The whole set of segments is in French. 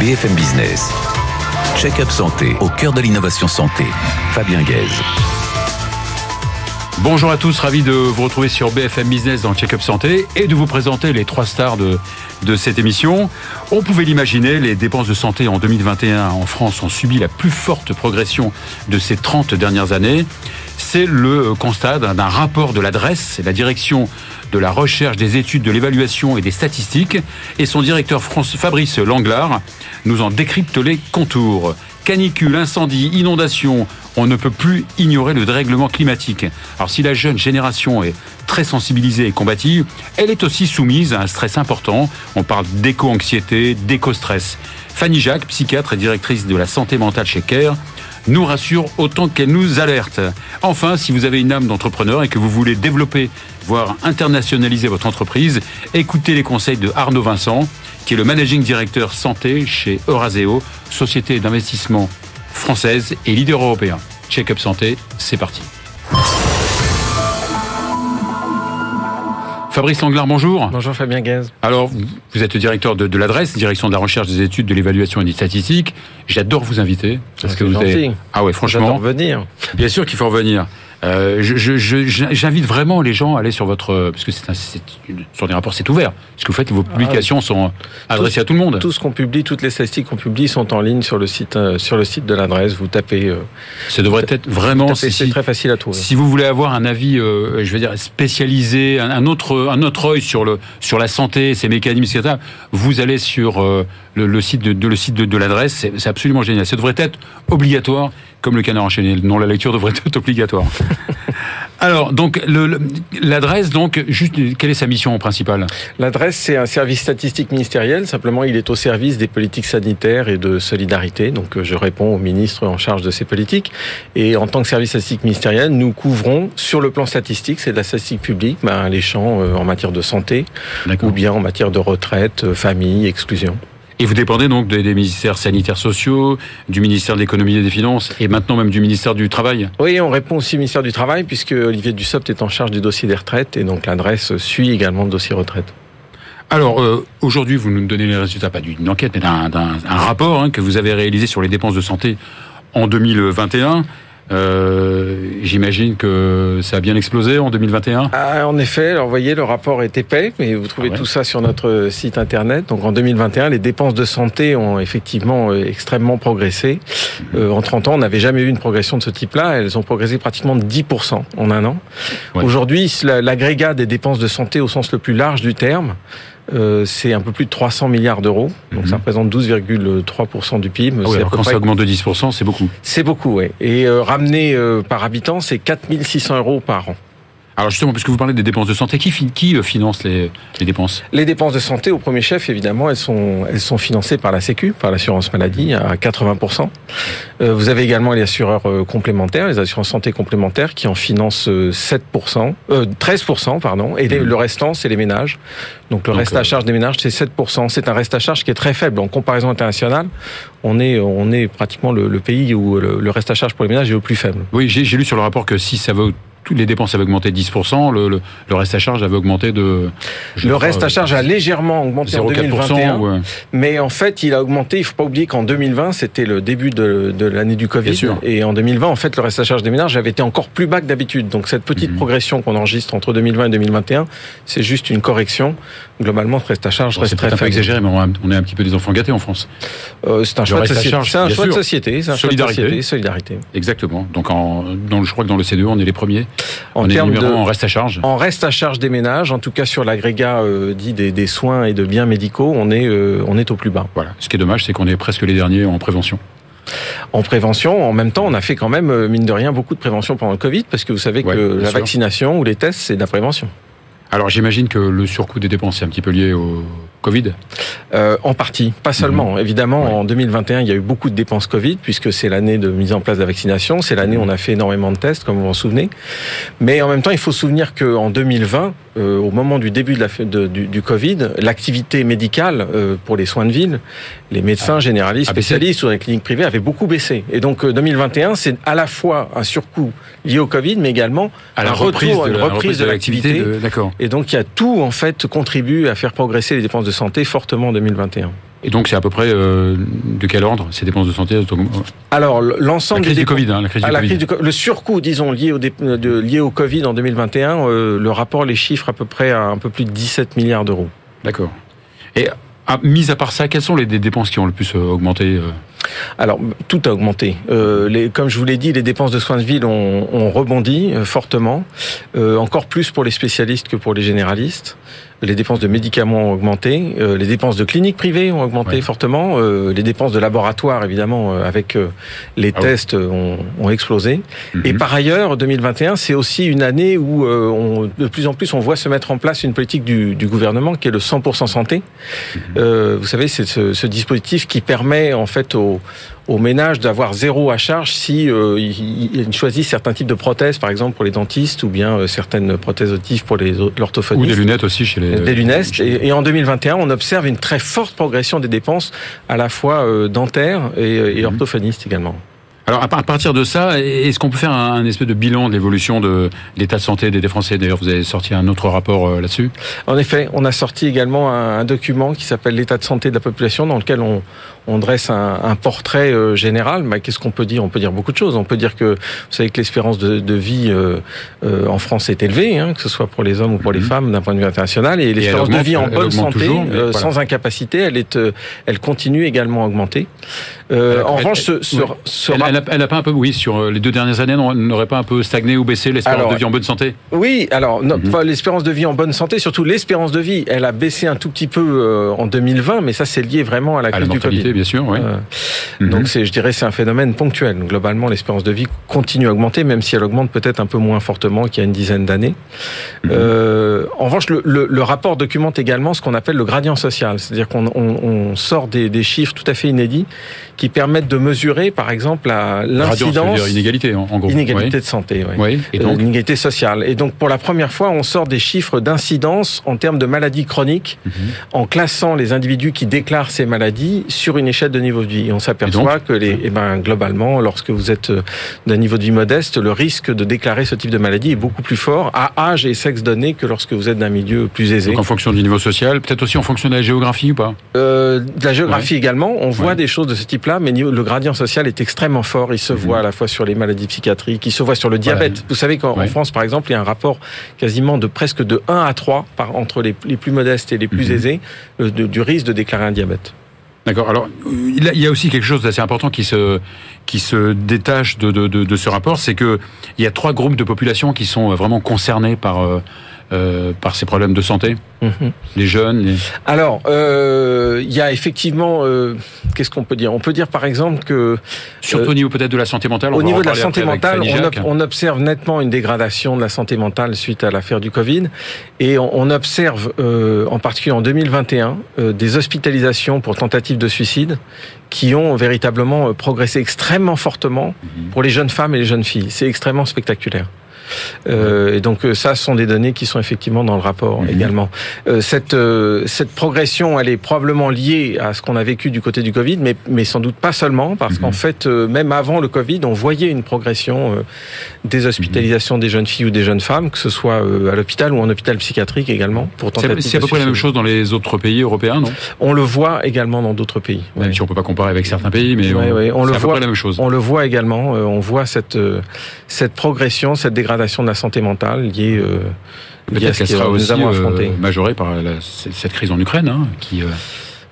BFM Business. Check-up santé au cœur de l'innovation santé. Fabien Guèze. Bonjour à tous, ravi de vous retrouver sur BFM Business dans Check-up Santé et de vous présenter les trois stars de, de cette émission. On pouvait l'imaginer, les dépenses de santé en 2021 en France ont subi la plus forte progression de ces 30 dernières années. C'est le constat d'un rapport de l'adresse, la direction de la recherche, des études, de l'évaluation et des statistiques. Et son directeur Fabrice Langlard nous en décrypte les contours. Canicule, incendie, inondation, on ne peut plus ignorer le dérèglement climatique. Alors si la jeune génération est très sensibilisée et combative, elle est aussi soumise à un stress important. On parle d'éco-anxiété, d'éco-stress. Fanny Jacques, psychiatre et directrice de la santé mentale chez CARE, nous rassure autant qu'elle nous alerte. Enfin, si vous avez une âme d'entrepreneur et que vous voulez développer, voire internationaliser votre entreprise, écoutez les conseils de Arnaud Vincent, qui est le managing directeur santé chez Euraseo, société d'investissement française et leader européen. Check-up santé, c'est parti. Fabrice Langlard, bonjour. Bonjour Fabien Gaz. Alors, vous êtes directeur de, de l'adresse, direction de la recherche, des études, de l'évaluation et des statistiques. J'adore vous inviter. Parce que vous avez... Ah ouais, franchement. J'adore venir. Bien sûr qu'il faut revenir. Euh, J'invite vraiment les gens à aller sur votre parce que sur des rapports c'est ouvert. Ce que vous faites, vos publications sont adressées tout, à tout le monde. Tout ce qu'on publie, toutes les statistiques qu'on publie sont en ligne sur le site euh, sur le site de l'adresse. Vous tapez. Euh, ça devrait être vraiment. C'est très facile à trouver. Si vous voulez avoir un avis, euh, je veux dire spécialisé, un, un, autre un autre œil sur le sur la santé, ses mécanismes, etc. Vous allez sur euh, le, le, site de, de, le site de, de l'adresse. C'est absolument génial. Ça devrait être obligatoire comme le canard enchaîné. Non, la lecture devrait être obligatoire. Alors, donc, l'adresse, donc, juste, quelle est sa mission principale? L'adresse, c'est un service statistique ministériel. Simplement, il est au service des politiques sanitaires et de solidarité. Donc, je réponds au ministre en charge de ces politiques. Et en tant que service statistique ministériel, nous couvrons, sur le plan statistique, c'est de la statistique publique, ben, les champs en matière de santé, ou bien en matière de retraite, famille, exclusion. Et vous dépendez donc des, ministères sanitaires sociaux, du ministère de l'économie et des finances, et maintenant même du ministère du Travail Oui, on répond aussi au ministère du Travail, puisque Olivier Dussopt est en charge du dossier des retraites, et donc l'adresse suit également le dossier retraite. Alors, euh, aujourd'hui, vous nous donnez les résultats, pas d'une enquête, mais d'un rapport hein, que vous avez réalisé sur les dépenses de santé en 2021. Euh, J'imagine que ça a bien explosé en 2021. Ah, en effet, alors vous voyez, le rapport est épais, mais vous trouvez ah ouais. tout ça sur notre site internet. Donc en 2021, les dépenses de santé ont effectivement euh, extrêmement progressé. Euh, en 30 ans, on n'avait jamais eu une progression de ce type-là. Elles ont progressé pratiquement de 10% en un an. Ouais. Aujourd'hui, l'agrégat des dépenses de santé au sens le plus large du terme, euh, c'est un peu plus de 300 milliards d'euros. Donc ça représente 12,3% du PIB. Ah ouais, quand ça augmente de 10%, c'est beaucoup. C'est beaucoup, oui. Et euh, ramené euh, par habitant, c'est 4600 euros par an. Alors justement, puisque vous parlez des dépenses de santé, qui, qui euh, finance les, les, dépenses? Les dépenses de santé, au premier chef, évidemment, elles sont, elles sont financées par la Sécu, par l'assurance maladie, à 80%. Euh, vous avez également les assureurs euh, complémentaires, les assurances santé complémentaires, qui en financent 7%, euh, 13%, pardon, et les, mmh. le restant, c'est les ménages. Donc le Donc, reste à charge des ménages, c'est 7%. C'est un reste à charge qui est très faible. En comparaison internationale, on est, on est pratiquement le, le pays où le, le, reste à charge pour les ménages est le plus faible. Oui, j'ai lu sur le rapport que si ça vaut les dépenses avaient augmenté de 10%, le, le, le, reste à charge avait augmenté de... Le crois, reste à charge a légèrement augmenté en 2021, ouais. mais en fait, il a augmenté, il ne faut pas oublier qu'en 2020, c'était le début de, de l'année du Covid, et en 2020, en fait, le reste à charge des ménages avait été encore plus bas que d'habitude. Donc cette petite mmh. progression qu'on enregistre entre 2020 et 2021, c'est juste une correction. Globalement, le reste à charge bon, reste très. C'est exagéré, mais on est un petit peu des enfants gâtés en France. Euh, c'est un choix, de, charge, un choix de société. Un solidarité. Choix de société, solidarité. Exactement. Donc, en, dans, je crois que dans le CDE, on est les premiers. En on termes de, en reste à charge En reste à charge des ménages, en tout cas sur l'agrégat euh, dit des, des, soins et de biens médicaux, on est, euh, on est au plus bas. Voilà. Ce qui est dommage, c'est qu'on est presque les derniers en prévention en prévention. En même temps, on a fait quand même, mine de rien, beaucoup de prévention pendant le Covid, parce que vous savez que ouais, la sûr. vaccination ou les tests, c'est de la prévention. Alors j'imagine que le surcoût des dépenses est un petit peu lié au Covid euh, En partie, pas seulement. Mmh. Évidemment, en 2021, il y a eu beaucoup de dépenses Covid, puisque c'est l'année de mise en place de la vaccination, c'est l'année où on a fait énormément de tests, comme vous vous en souvenez. Mais en même temps, il faut se souvenir qu'en 2020, euh, au moment du début de la, de, du, du, Covid, l'activité médicale euh, pour les soins de ville, les médecins ah, généralistes, spécialistes ou dans les cliniques privées avaient beaucoup baissé. Et donc 2021, c'est à la fois un surcoût lié au Covid, mais également à la un reprise retour, de, une reprise de, l'activité. D'accord. Et donc il y a tout en fait contribué à faire progresser les dépenses de santé fortement en 2021. Et donc c'est à peu près euh, de quel ordre ces dépenses de santé Alors l'ensemble la crise des du Covid, hein, la crise du la Covid. crise du co- le surcoût, disons lié au dé- de- lié au Covid en 2021, euh, le rapport les chiffres à peu près à un peu plus de 17 milliards d'euros. D'accord. Et ah, mis à part ça, quelles sont les dépenses qui ont le plus euh, augmenté Alors, tout a augmenté. Euh, les, comme je vous l'ai dit, les dépenses de soins de ville ont, ont rebondi fortement, euh, encore plus pour les spécialistes que pour les généralistes. Les dépenses de médicaments ont augmenté, euh, les dépenses de cliniques privées ont augmenté Ouais. fortement, euh, les dépenses de laboratoire, évidemment, euh, avec euh, les Ah tests, ont, ont explosé. Et Mhm. par ailleurs, 2021, c'est aussi une année où euh, on, de plus en plus on voit se mettre en place une politique du, du gouvernement qui est le 100% santé. Euh, vous savez, c'est ce, ce dispositif qui permet en fait aux, aux ménages d'avoir zéro à charge si euh, ils, choisissent certains types de prothèses, par exemple pour les dentistes, ou bien euh, certaines prothèses auditives pour les Ou l'orthophonistes. des lunettes aussi chez les. Des lunettes. Et, et en 2021, on observe une très forte progression des dépenses, à la fois euh, dentaires et, et Mhm. orthophonistes également. Alors à par- à partir de ça, est-ce qu'on peut faire un, espèce de bilan de l'évolution de l'état de santé des Français? D'ailleurs, vous avez sorti un autre rapport là-dessus. En effet, on a sorti également un document qui s'appelle l'état de santé de la population, dans lequel on, on dresse un, un portrait euh, général. Mais qu'est-ce qu'on peut dire? On peut dire beaucoup de choses. On peut dire que vous savez que l'espérance de, de vie euh, euh, en France est élevée, hein, que ce soit pour les hommes ou pour les Mhm. femmes d'un point de vue international. Et l'espérance de vie en bonne santé, toujours, mais voilà. sans incapacité, elle est, elle continue également à augmenter. Elle- en elle- revanche, ce, ce, oui. ce Elle, rap- elle a, elle a pas un peu, oui, sur les deux dernières années, non- n'aurait pas un peu stagné ou baissé l'espérance de vie en bonne santé? Oui, alors Mhm. l'espérance de vie en bonne santé, surtout l'espérance de vie, elle a baissé un tout petit peu en 2020, mais ça c'est lié vraiment à la À crise du Covid. Bien sûr. Oui. Euh, Mhm. Donc c'est, je dirais, c'est un phénomène ponctuel. Globalement, l'espérance de vie continue à augmenter, même si elle augmente peut-être un peu moins fortement qu'il y a une dizaine d'années. Mhm. Euh, en revanche, le, le- le rapport documente également ce qu'on appelle le gradient social, c'est-à-dire qu'on on, on sort des, des chiffres tout à fait inédits qui permettent de mesurer, par exemple, l'incidence dire inégalité, en, en gros. inégalité de santé. Oui. Oui. Et Euh, donc, l'inégalité sociale. Et donc, pour la première fois, on sort des chiffres d'incidence en termes de maladies chroniques, Mhm. en classant les individus qui déclarent ces maladies sur une échelle de niveau de vie. Et on s'aperçoit que, les, eh ben, globalement, lorsque vous êtes euh, d'un niveau de vie modeste, le risque de déclarer ce type de maladie est beaucoup plus fort à âge et sexe donné que lorsque vous êtes d'un milieu plus aisé. donc en fonction du niveau social, peut-être aussi en fonction de la géographie ou pas? Euh, de la géographie également, on voit Ouais. des choses de ce mais le gradient social est extrêmement fort. Il se Mhm. voit à la fois sur les maladies psychiatriques, il se voit sur le diabète. Vous savez qu'en Ouais. France, par exemple, il y a un rapport quasiment de presque de 1 à 3 par, entre les, les plus modestes et les plus Mhm. aisés euh, de- du risque de déclarer un diabète. D'accord. Alors, euh, il y a- aussi quelque chose d'assez important qui se qui se détache de, de, de, de ce rapport, c'est que il y a trois groupes de population qui sont euh, vraiment concernés par euh, euh, par ces problèmes de santé. Mhm. Les jeunes. les- Alors, euh, il y a effectivement, euh, qu'est-ce qu'on peut dire? On peut dire par exemple que Surtout au niveau peut-être de la santé mentale. Au niveau de la santé mentale, on, Jacques. ob- on observe nettement une dégradation de la santé mentale suite à l'affaire du Covid. Et on, on observe, euh, en particulier en 2021, euh, des hospitalisations pour tentatives de suicide qui ont véritablement euh, progressé extrêmement fortement Mhm. pour les jeunes femmes et les jeunes filles. C'est extrêmement spectaculaire. Euh, et donc euh, ça, ce sont des données qui sont effectivement dans le rapport Mhm. également. Euh, cette euh, cette progression, elle est probablement liée à ce qu'on a vécu du côté du Covid, mais mais sans doute pas seulement, parce Mhm. qu'en fait, même avant le Covid, on voyait une progression des hospitalisations des jeunes filles ou des jeunes femmes, que ce soit à l'hôpital ou en hôpital psychiatrique également. C'est à peu près la même chose dans les autres pays européens, non? On le voit également dans d'autres pays. Même si on peut pas comparer avec certains pays, mais Ouais, on, ouais, on c'est le à peu voit. près la même chose. On le voit également, on voit cette cette progression, cette dégradation de la santé mentale liée, euh, liée à ce qu'elle que sera aussi euh, majorée par la- cette crise en Ukraine, hein, qui, euh,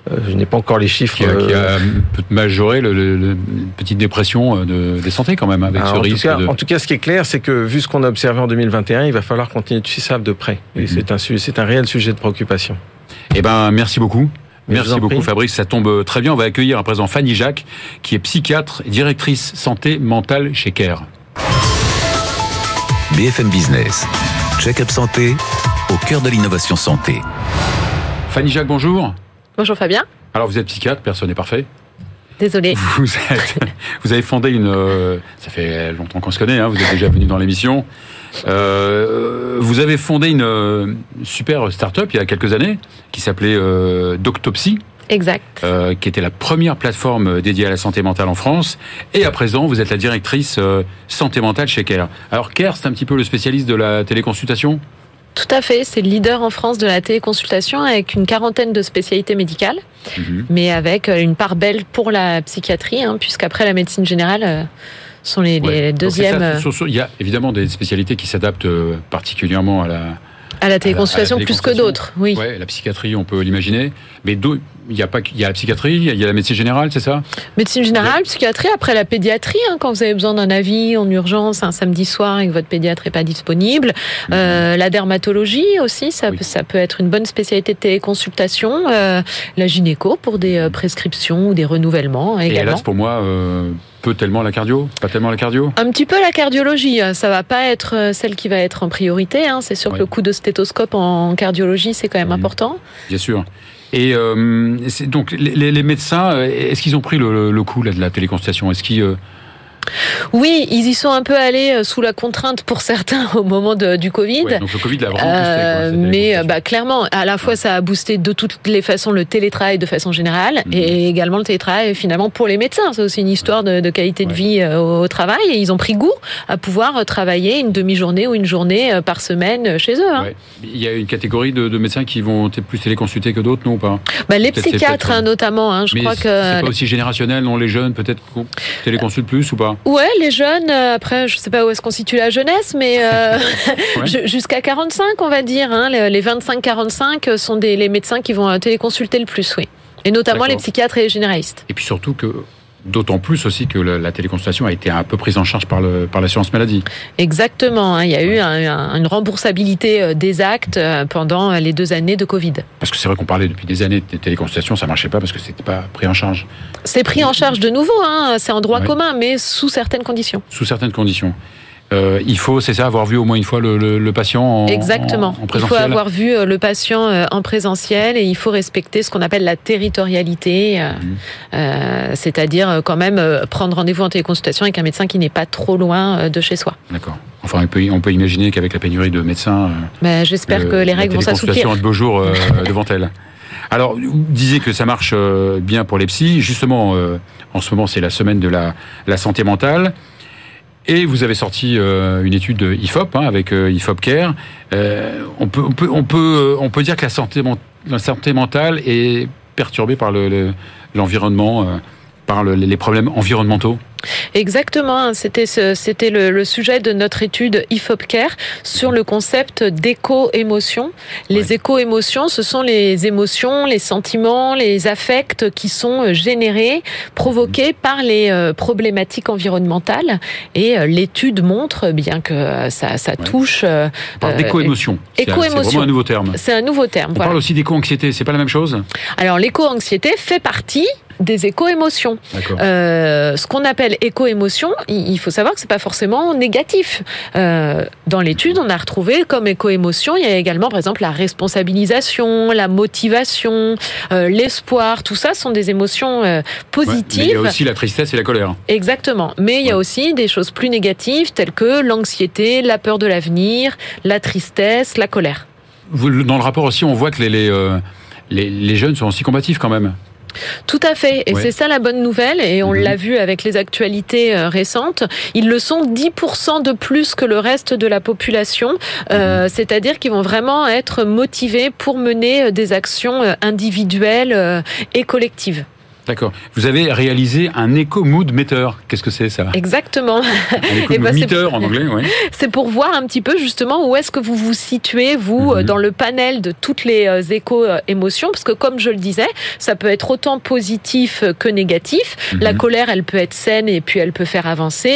Euh, je n'ai pas encore les chiffres. qui, a, qui euh, a peut majoré le, le- le- petite dépression euh, de, des santé quand même, avec Ah, ce en, tout risque cas, de... en tout cas, ce qui est clair, c'est que vu ce qu'on a observé en 2021, il va falloir continuer de suivre ça de près. Et Mhm. c'est un, su- c'est un réel sujet de préoccupation. Eh ben, merci beaucoup. Merci beaucoup prie. Fabrice, ça tombe très bien. On va accueillir à présent Fanny Jacques, qui est psychiatre et directrice santé mentale chez CARE. BFM Business. Check-up santé au cœur de l'innovation santé. Fanny Jacques, bonjour. Bonjour Fabien. Alors vous êtes psychiatre, personne n'est parfait. Vous, êtes, vous avez fondé une... euh, ça fait longtemps qu'on se connaît, hein, vous êtes déjà venu dans l'émission. Euh, vous avez fondé une euh, super start-up il y a quelques années qui s'appelait euh, Doctopsy. Exact. euh, qui était la première plateforme dédiée à la santé mentale en France. Et à présent, vous êtes la directrice euh, santé mentale chez CARE. Alors CARE, c'est un petit peu le spécialiste de la téléconsultation? Tout à fait, c'est le leader en France de la téléconsultation avec une quarantaine de spécialités médicales, Mhm. mais avec euh, une part belle pour la psychiatrie, hein, puisqu'après la médecine générale euh, sont les, Ouais. Ça, deuxièmes euh, Il y a évidemment des spécialités qui s'adaptent euh, particulièrement à la, à la téléconsultation à la plus que d'autres. Oui. ouais, la psychiatrie, on peut l'imaginer. Mais il y a pas, il y a la psychiatrie, il y a la médecine générale, c'est ça? Médecine générale, psychiatrie, après la pédiatrie, hein, quand vous avez besoin d'un avis en urgence un samedi soir et que votre pédiatre n'est pas disponible. Euh, la dermatologie aussi, ça, Oui. peut- ça peut être une bonne spécialité de téléconsultation. Euh, la gynéco pour des euh, prescriptions ou des renouvellements Et également. hélas, pour moi, euh, peu tellement la cardio, pas tellement la cardio? Un petit peu la cardiologie, euh, ça va pas être celle qui va être en priorité. hein. C'est sûr que le coup de stéthoscope en cardiologie, c'est quand même important. Bien sûr. Et euh, donc les, médecins, est-ce qu'ils ont pris le coup là, de la téléconsultation? Est-ce qu'ils euh, Oui, ils y sont un peu allés euh, sous la contrainte pour certains au moment de- du Covid. ouais, donc le Covid l'a vraiment Euh, boosté, quoi, cette mais bah, clairement, à la fois ça a boosté de toutes les façons le télétravail de façon générale Mhm. et également le télétravail finalement pour les médecins. C'est aussi une histoire de, de qualité de vie euh, au, au travail et ils ont pris goût à pouvoir travailler une demi-journée ou une journée par semaine chez eux. hein. Ouais. Il y a une catégorie de, de médecins qui vont peut-être plus téléconsulter que d'autres, non ou pas? Bah, les psychiatres hein, notamment, hein, je Mais crois que c'est pas aussi générationnel, non Les jeunes, peut-être téléconsultent plus ou pas? Ouais, les jeunes, euh, après, je sais pas où est-ce qu'on situe la jeunesse, mais euh, Ouais. ju- jusqu'à 45, on va dire. Hein, les les 25-45 sont des, les médecins qui vont euh, téléconsulter le plus, oui. Et notamment les psychiatres et les généralistes. Et puis surtout que, d'autant plus aussi que la, la téléconsultation a été un peu prise en charge par, le, par l'assurance maladie. Exactement. hein, il y a eu un- un- une remboursabilité euh, des actes euh, pendant euh, les deux années de Covid. Parce que c'est vrai qu'on parlait depuis des années de téléconsultation, ça marchait pas parce que c'était pas pris en charge, C'est pris en charge de nouveau, hein, c'est en droit commun, mais sous certaines conditions. sous certaines conditions. Euh, il faut, c'est ça, avoir vu au moins une fois le, le- le patient en, Exactement. en, en il faut avoir vu euh, le patient euh, en présentiel et il faut respecter ce qu'on appelle la territorialité, Mhm. euh, c'est-à-dire quand même prendre rendez-vous en téléconsultation avec un médecin qui n'est pas trop loin de chez soi. D'accord. Enfin, on peut, on peut imaginer qu'avec la pénurie de médecins, Mais j'espère que les règles vont s'assouplir. de beaux jours euh, devant elle. Alors, vous disiez que ça marche bien pour les psys. Justement, en ce moment, c'est la semaine de la, la santé mentale. Et vous avez sorti euh, une étude de IFOP hein, avec euh, IFOP Care. Euh, on, peut, on, peut, on, peut, on peut dire que la santé, mentale est perturbée par le- le- l'environnement, euh, par le- les problèmes environnementaux. Exactement, hein, c'était c'était le, le sujet de notre étude IFOP Care sur le concept d'éco-émotion. Les éco-émotions, ce sont les émotions, les sentiments, les affects qui sont euh, générés, provoqués par les euh, problématiques environnementales. Et euh, l'étude montre, bien que ça, ça touche, euh, Par Euh, d'éco-émotion. C'est- vraiment un nouveau terme. c'est un nouveau terme. On voilà. parle aussi d'éco-anxiété, c'est pas la même chose? Alors l'éco-anxiété fait partie des éco-émotions. Euh, ce qu'on appelle éco-émotion, il faut savoir que c'est pas forcément négatif. Euh, dans l'étude, on a retrouvé comme éco-émotion, il y a également par exemple la responsabilisation, la motivation, euh, l'espoir. Tout ça sont des émotions Ouais, mais positives. il y a aussi la tristesse et la colère. Exactement. Mais il y a Ouais. aussi des choses plus négatives telles que l'anxiété, la peur de l'avenir, la tristesse, la colère. Dans le rapport aussi, on voit que les, les, les, les jeunes sont aussi combatifs quand même. Tout à fait. Et Ouais. c'est ça la bonne nouvelle. Et on Mhm. l'a vu avec les actualités euh, récentes. Ils le sont 10% de plus que le reste de la population. Euh, Mhm. C'est-à-dire qu'ils vont vraiment être motivés pour mener euh, des actions individuelles et collectives. D'accord. Vous avez réalisé un éco-mood meter. Qu'est-ce que c'est ça Exactement. Un Eh ben, meter en anglais, oui. C'est pour voir un petit peu justement où est-ce que vous vous situez, vous, Mhm. euh, dans le panel de toutes les euh, éco-émotions. Parce que comme je le disais, ça peut être autant positif euh, que négatif. La Mhm. colère, elle peut être saine et puis elle peut faire avancer.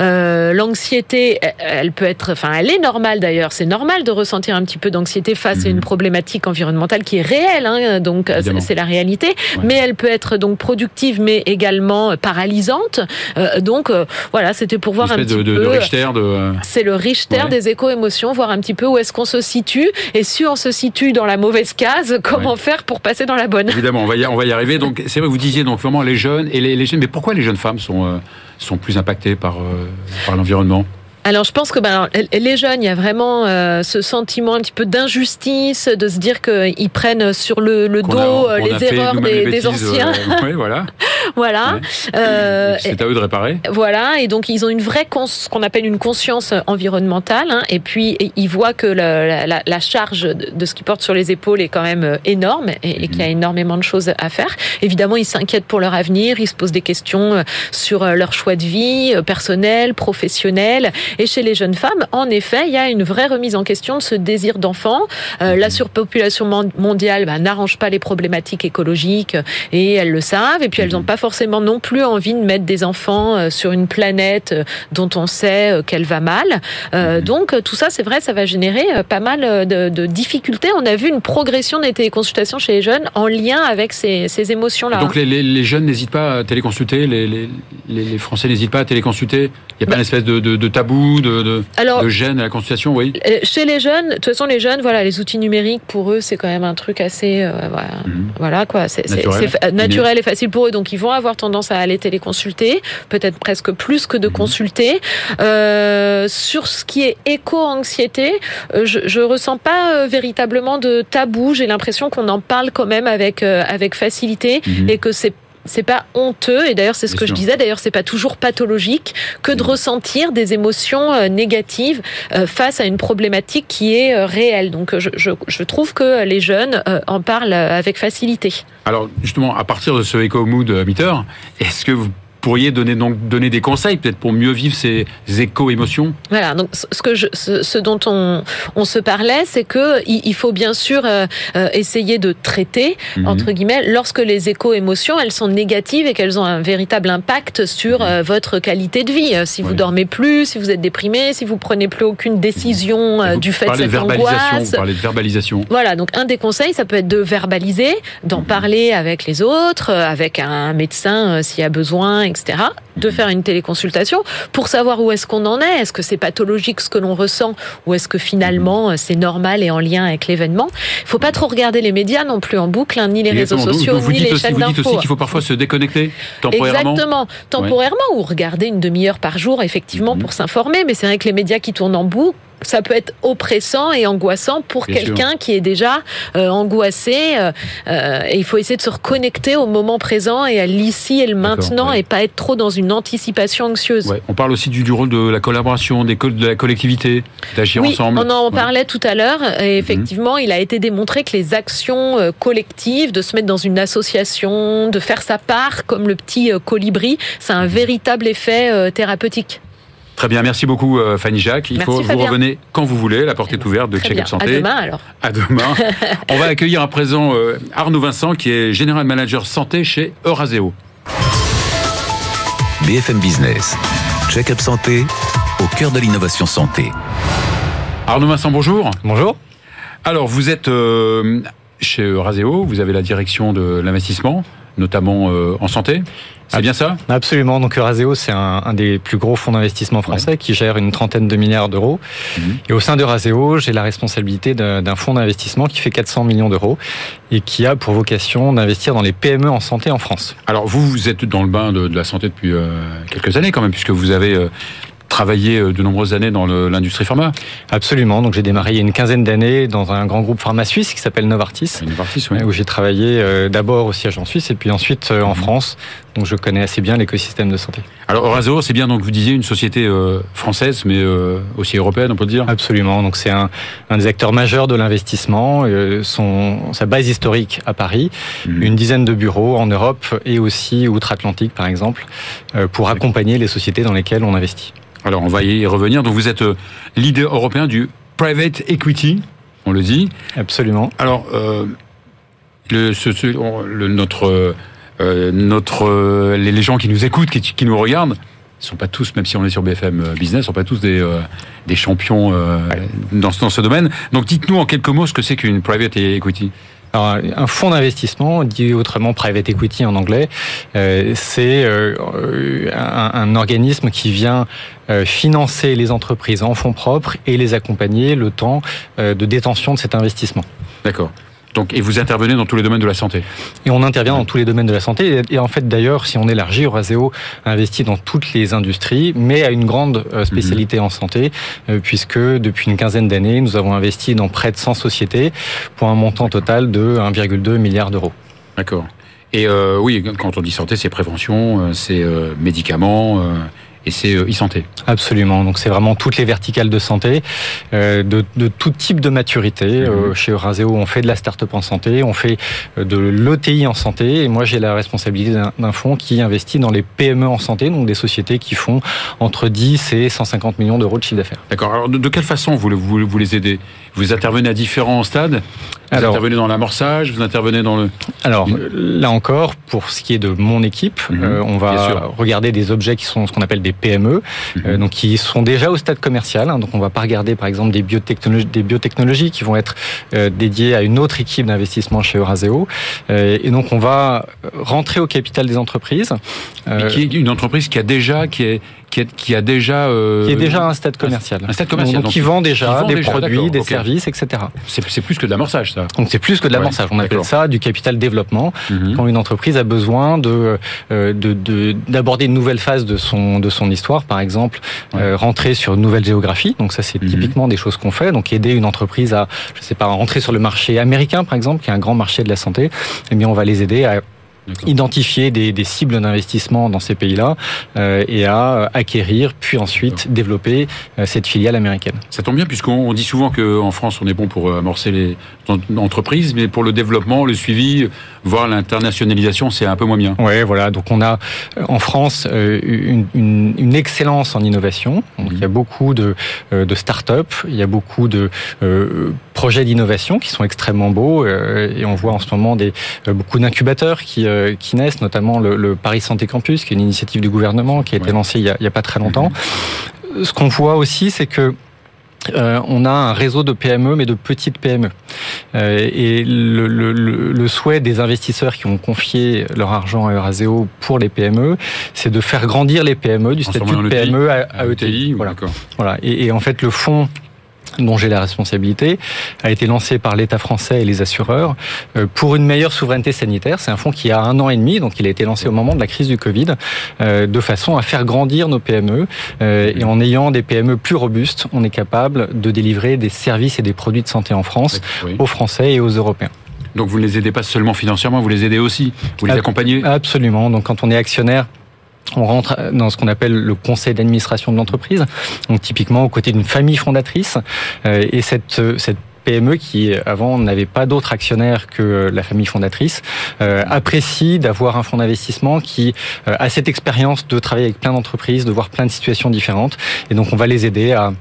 Euh, L'anxiété, elle- elle peut être, enfin, elle est normale d'ailleurs. C'est normal de ressentir un petit peu d'anxiété face à Mhm. une problématique environnementale qui est réelle. Hein, donc euh, c'est c'est la réalité. Ouais. Mais elle peut être donc productive, mais également paralysante. Euh, donc euh, voilà, c'était pour voir un petit de, peu. de Richter, de... C'est le Richter Ouais. des éco-émotions, voir un petit peu où est-ce qu'on se situe et si on se situe dans la mauvaise case, comment Ouais. faire pour passer dans la bonne? Évidemment, on va y, on va y arriver. Donc, c'est vrai, vous disiez donc vraiment les jeunes et les, les jeunes. Mais pourquoi les jeunes femmes sont, euh, sont plus impactées par, euh, par l'environnement? Alors je pense que ben, les jeunes, il y a vraiment euh, ce sentiment un petit peu d'injustice, de se dire qu'ils prennent sur le, le dos a- euh, les erreurs des, les des bêtises, anciens. euh, oui, voilà. voilà. Euh, c'est à eux de réparer. Voilà, et donc ils ont une vraie ce qu'on appelle une conscience environnementale, hein, et puis ils voient que la, la, la, charge de ce qu'ils portent sur les épaules est quand même euh, énorme et, et qu'il y a mhm. énormément de choses à faire. Évidemment, ils s'inquiètent pour leur avenir, ils se posent des questions euh, sur leur choix de vie personnel, professionnel, et chez les jeunes femmes, en effet, il y a une vraie remise en question de ce désir d'enfant. Euh, la mhm. surpopulation mondiale bah, n'arrange pas les problématiques écologiques et elles le savent, et puis elles n'ont pas forcément non plus envie de mettre des enfants euh, sur une planète euh, dont on sait euh, qu'elle va mal. Mhm. Donc tout ça, c'est vrai, ça va générer pas mal de, de, difficultés. On a vu une progression des téléconsultations chez les jeunes en lien avec ces, ces émotions-là. Donc les, les, les, jeunes n'hésitent pas à téléconsulter, les, les Français n'hésitent pas à téléconsulter. Il n'y a pas bah, une espèce de, de, de tabou, de, de, Alors, de gêne à la consultation, oui. Chez les jeunes, de toute façon, les jeunes, voilà, les outils numériques pour eux, c'est quand même un truc assez, voilà, mhm. voilà quoi, c'est naturel. naturel et facile pour eux. Donc ils vont avoir tendance à aller téléconsulter, peut-être presque plus que de mhm. consulter. Euh, sur ce qui est éco-anxiété, euh, je, je ressens pas euh, véritablement de tabou. J'ai l'impression qu'on en parle quand même avec euh, avec facilité mhm. et que c'est c'est pas honteux et d'ailleurs c'est ce que je disais d'ailleurs c'est pas toujours pathologique que de ressentir des émotions euh, négatives euh, face à une problématique qui est euh, réelle. Donc je, je, je trouve que les jeunes en parlent avec facilité. Alors justement à partir de ce eco mood meter est-ce que vous pourriez donner donc donner des conseils peut-être pour mieux vivre ces éco-émotions? Voilà, donc ce que je, ce, dont on, on se parlait, c'est que il, faut bien sûr euh, euh, essayer de traiter mhm. entre guillemets lorsque les éco-émotions elles sont négatives et qu'elles ont un véritable impact sur mhm. euh, votre qualité de vie. Si vous dormez plus, si vous êtes déprimé, si vous prenez plus aucune décision du fait de cette angoisse. Vous parlez de verbalisation. Voilà, donc un des conseils, ça peut être de verbaliser, d'en mhm. parler avec les autres, avec un médecin s'il y a besoin etc., de faire une téléconsultation pour savoir où est-ce qu'on en est. Est-ce que c'est pathologique ce que l'on ressent ou est-ce que finalement euh, c'est normal et en lien avec l'événement? Il faut pas trop regarder les médias non plus en boucle, hein, ni les réseaux sociaux, ni les chaînes d'infos. Vous dites aussi qu'il faut parfois se déconnecter temporairement. Exactement, temporairement ou regarder une demi-heure par jour effectivement mhm. pour s'informer. Mais c'est vrai que les médias qui tournent en boucle ça peut être oppressant et angoissant pour quelqu'un qui est déjà euh, angoissé. Euh, euh, et il faut essayer de se reconnecter au moment présent et à l'ici et le maintenant et pas être trop dans une anticipation anxieuse. Ouais. On parle aussi du, du, rôle de la collaboration, des, de la collectivité, d'agir oui, ensemble. On en parlait tout à l'heure. Et effectivement, il a été démontré que les actions collectives, de se mettre dans une association, de faire sa part comme le petit colibri, c'est un véritable effet thérapeutique. Très bien, merci beaucoup euh, Fanny Jacques. Il faut vous revenez quand vous voulez, la porte est ouverte de Check-up Santé. À demain alors. À demain. On va accueillir à présent euh, Arnaud Vincent qui est General Manager Santé chez Euraseo. BFM Business, Check-up Santé, au cœur de l'innovation santé. Arnaud Vincent, bonjour. Bonjour. Alors, vous êtes euh, chez Euraseo, vous avez la direction de l'investissement, notamment en santé. C'est bien ça? Absolument. Donc Euraseo, c'est un, des plus gros fonds d'investissement français qui gère une trentaine de milliards d'euros. Mhm. Et au sein d'Euraseo, j'ai la responsabilité d'un fonds d'investissement qui fait 400 millions d'euros et qui a pour vocation d'investir dans les PME en santé en France. Alors vous, vous êtes dans le bain de, la santé depuis euh, quelques années quand même, puisque vous avez euh, travaillé euh, de nombreuses années dans l'industrie pharma Absolument. Donc j'ai démarré il y a une quinzaine d'années dans un grand groupe pharma suisse qui s'appelle Novartis. Novartis, oui. Où j'ai travaillé euh, d'abord au siège en Suisse et puis ensuite euh, en mhm. France. Donc je connais assez bien l'écosystème de santé. Alors Euraseo, c'est bien donc vous disiez une société française mais aussi européenne, on peut dire. Absolument. Donc c'est un, un, des acteurs majeurs de l'investissement. son sa base historique à Paris, mhm. une dizaine de bureaux en Europe et aussi outre-Atlantique par exemple, pour accompagner les sociétés dans lesquelles on investit. Alors on va y revenir. Donc vous êtes euh, leader européen du private equity, on le dit. Absolument. Alors euh, le, ce, le, notre euh, notre les, gens qui nous écoutent, qui, qui nous regardent, ne sont pas tous, même si on est sur BFM Business, sont pas tous des, des champions dans, dans ce domaine. Donc dites-nous en quelques mots ce que c'est qu'une private equity. Alors, un fonds d'investissement, dit autrement private equity en anglais, euh, c'est euh, un, organisme qui vient euh, financer les entreprises en fonds propres et les accompagner le temps de détention de cet investissement. D'accord. Donc, et vous intervenez dans tous les domaines de la santé Et on intervient dans tous les domaines de la santé. Et en fait, d'ailleurs, si on élargit, Euraseo investit dans toutes les industries, mais à une grande euh, spécialité en santé, euh, puisque depuis une quinzaine d'années, nous avons investi dans près de 100 sociétés pour un montant total de 1,2 milliard d'euros. D'accord. Et euh, oui, quand on dit santé, c'est prévention, euh, c'est euh, médicaments. euh, et c'est euh, e-santé. Absolument. Donc c'est vraiment toutes les verticales de santé, euh, de, de tout type de maturité. Euh, chez Euraseo, on fait de la start-up en santé, on fait de l'ETI en santé. Et moi, j'ai la responsabilité d'un- d'un fonds qui investit dans les PME en santé, donc des sociétés qui font entre 10 et 150 millions d'euros de chiffre d'affaires. D'accord. Alors, de, de quelle façon vous, vous, vous les aidez? Vous intervenez à différents stades Vous Alors- intervenez dans l'amorçage Vous intervenez dans le... Alors là encore, pour ce qui est de mon équipe, Mhm. euh, on va regarder des objets qui sont ce qu'on appelle des PME, euh, donc qui sont déjà au stade commercial. hein. donc on va pas regarder par exemple des biotechnologies, des biotechnologies qui vont être euh, dédiées à une autre équipe d'investissement chez Euraseo. Euh, et donc on va rentrer au capital des entreprises, euh, qui est une entreprise qui a déjà, qui est, qui est- qui a déjà, euh, qui est déjà à un stade commercial. un stade commercial, Donc, donc qui vend déjà qui vend des déjà, produits, des services, etc. c'est, plus que de l'amorçage, ça. Donc c'est plus que de l'amorçage. Ouais, on appelle ça du capital développement. Mhm. quand une entreprise a besoin de euh, de- de- d'aborder une nouvelle phase de son de son histoire, par exemple, euh, rentrer sur une nouvelle géographie. Donc ça, c'est Mhm. typiquement des choses qu'on fait. Donc aider une entreprise à, je sais pas, à rentrer sur le marché américain, par exemple, qui est un grand marché de la santé. Eh bien, on va les aider à. Identifier des, des cibles d'investissement dans ces pays-là euh, et à acquérir, puis ensuite développer euh, cette filiale américaine. Ça tombe bien puisqu'on on dit souvent qu'en France on est bon pour euh, amorcer les en- entreprises, mais pour le développement, le suivi, voire l'internationalisation, c'est un peu moins bien. Ouais, voilà. Donc on a euh, en France euh, une, une- une excellence en innovation. Donc, Mhm. Il y a beaucoup de, euh, de start-up, il y a beaucoup de euh, projets d'innovation qui sont extrêmement beaux euh, et on voit en ce moment des, beaucoup d'incubateurs qui, euh, qui naissent, notamment le, le Paris Santé Campus, qui est une initiative du gouvernement qui a été Ouais. lancée il y a, il y a pas très longtemps. Ce qu'on voit aussi, c'est que euh, on a un réseau de PME, mais de petites PME. Euh, et le, le- le- souhait des investisseurs qui ont confié leur argent à Euraseo pour les PME, c'est de faire grandir les PME du statut de PME à, à ETI. Voilà. Voilà. Et, et en fait, le fonds dont j'ai la responsabilité, a été lancé par l'État français et les assureurs euh, pour une meilleure souveraineté sanitaire. C'est un fonds qui a un an et demi, donc il a été lancé au moment de la crise du Covid, euh, de façon à faire grandir nos PME. Euh, et en ayant des PME plus robustes, on est capable de délivrer des services et des produits de santé en France Oui. aux Français et aux Européens. Donc vous ne les aidez pas seulement financièrement, vous les aidez aussi, vous les accompagnez? Absolument. Donc quand on est actionnaire, on rentre dans ce qu'on appelle le conseil d'administration de l'entreprise, donc typiquement aux côtés d'une famille fondatrice. Euh, et cette, PME qui avant n'avait pas d'autres actionnaires que la famille fondatrice euh, apprécie d'avoir un fonds d'investissement qui euh, a cette expérience de travailler avec plein d'entreprises, de voir plein de situations différentes. Et donc on va les aider à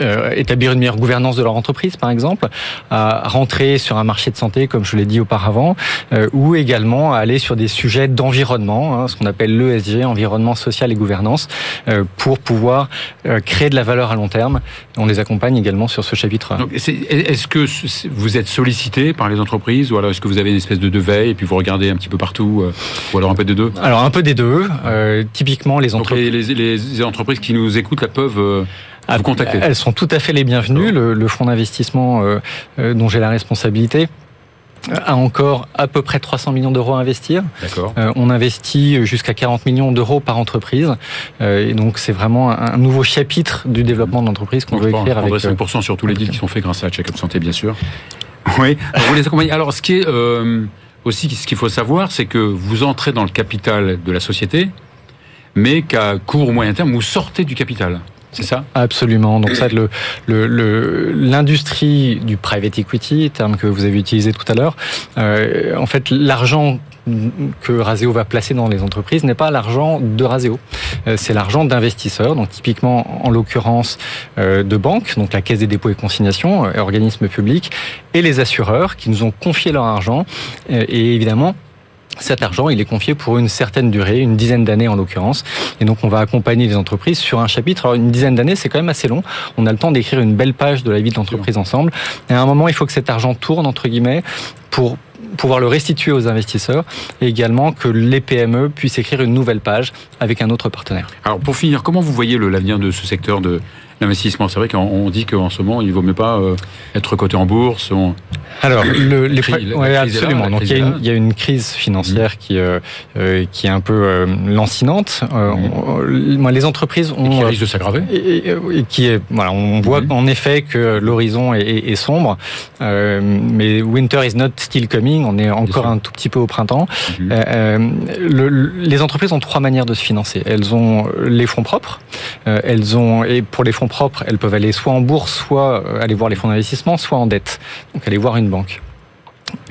euh, établir une meilleure gouvernance de leur entreprise, par exemple, à rentrer sur un marché de santé, comme je l'ai dit auparavant, euh, ou également à aller sur des sujets d'environnement, hein, ce qu'on appelle l'ESG, environnement social et gouvernance, euh, pour pouvoir euh, créer de la valeur à long terme. On les accompagne également sur ce chapitre. Donc, est-ce que vous êtes sollicité par les entreprises ou alors est-ce que vous avez une espèce de, de veille et puis vous regardez un petit peu partout euh, ou alors un peu des deux? Alors un peu des deux. Euh, typiquement, les Donc entreprises. les, les- les entreprises qui nous écoutent là, peuvent euh, vous contacter. Elles sont tout à fait les bienvenues. Le, le fonds d'investissement euh, euh, dont j'ai la responsabilité a encore à peu près 300 millions d'euros à investir. Euh, on investit jusqu'à 40 millions d'euros par entreprise. Euh, et donc c'est vraiment un, un nouveau chapitre du développement de l'entreprise qu'on Donc, veut écrire avec... prendrai euh, 5% sur tous les deals qui sont faits grâce à Check-up Santé, bien sûr. Oui, vous les accompagnez. Alors, ce qui est euh, aussi, ce qu'il faut savoir, c'est que vous entrez dans le capital de la société, mais qu'à court ou moyen terme, vous sortez du capital. C'est ça? Absolument. Donc ça, le, le, l'industrie du private equity, terme que vous avez utilisé tout à l'heure, euh, en fait, l'argent que Raseo va placer dans les entreprises n'est pas l'argent de Raseo. Euh, C'est l'argent d'investisseurs, donc typiquement en l'occurrence euh, de banques, donc la Caisse des dépôts et consignations, organismes publics, et les assureurs qui nous ont confié leur argent. Et évidemment, cet argent, il est confié pour une certaine durée, une dizaine d'années en l'occurrence. Et donc, on va accompagner les entreprises sur un chapitre. Alors, une dizaine d'années, c'est quand même assez long. On a le temps d'écrire une belle page de la vie de l'entreprise ensemble. Et à un moment, il faut que cet argent tourne, entre guillemets, pour pouvoir le restituer aux investisseurs et également que les PME puissent écrire une nouvelle page avec un autre partenaire. Alors, pour finir, comment vous voyez l'avenir de ce secteur de l'investissement. C'est vrai qu'on dit qu'en ce moment, il vaut mieux pas euh, être coté en bourse. Alors, le, les ouais, absolument. Donc, il y, a une, il y, a une crise financière mmh. qui euh, euh, qui est un peu euh, lancinante. Mmh. les entreprises ont et qui risque de s'aggraver. Et, et, qui est voilà, on voit mmh. en effet que l'horizon est, est, sombre, mais winter is not still coming. On est encore un tout petit peu au printemps. Le, les entreprises ont trois manières de se financer. Elles ont les fonds propres. elles ont et pour les fonds propres, elles peuvent aller soit en bourse, soit aller voir les fonds d'investissement, soit en dette. Donc aller voir une banque.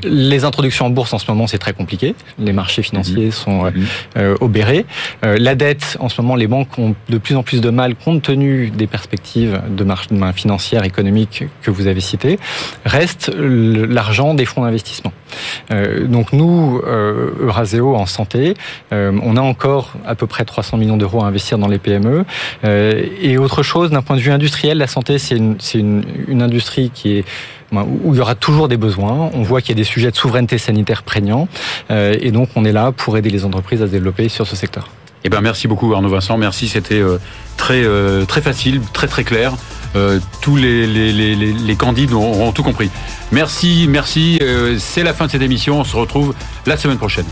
Les introductions en bourse en ce moment c'est très compliqué. Les marchés financiers mmh. sont euh, mmh. euh, obérés. Euh, la dette en ce moment les banques ont de plus en plus de mal compte tenu des perspectives de marché financière économique que vous avez citées. Reste l'argent des fonds d'investissement. Euh, donc nous euh, Euraseo en santé, on a encore à peu près 300 millions d'euros à investir dans les PME. et autre chose d'un point de vue industriel, la santé c'est une, une, une industrie qui est où il y aura toujours des besoins. On voit qu'il y a des sujets de souveraineté sanitaire prégnants. Euh, et donc, on est là pour aider les entreprises à se développer sur ce secteur. Eh ben, merci beaucoup Arnaud Vincent. Merci, c'était euh, très, euh, très facile, très très clair. tous les, candidats ont, tout compris. Merci, merci. C'est la fin de cette émission. On se retrouve la semaine prochaine.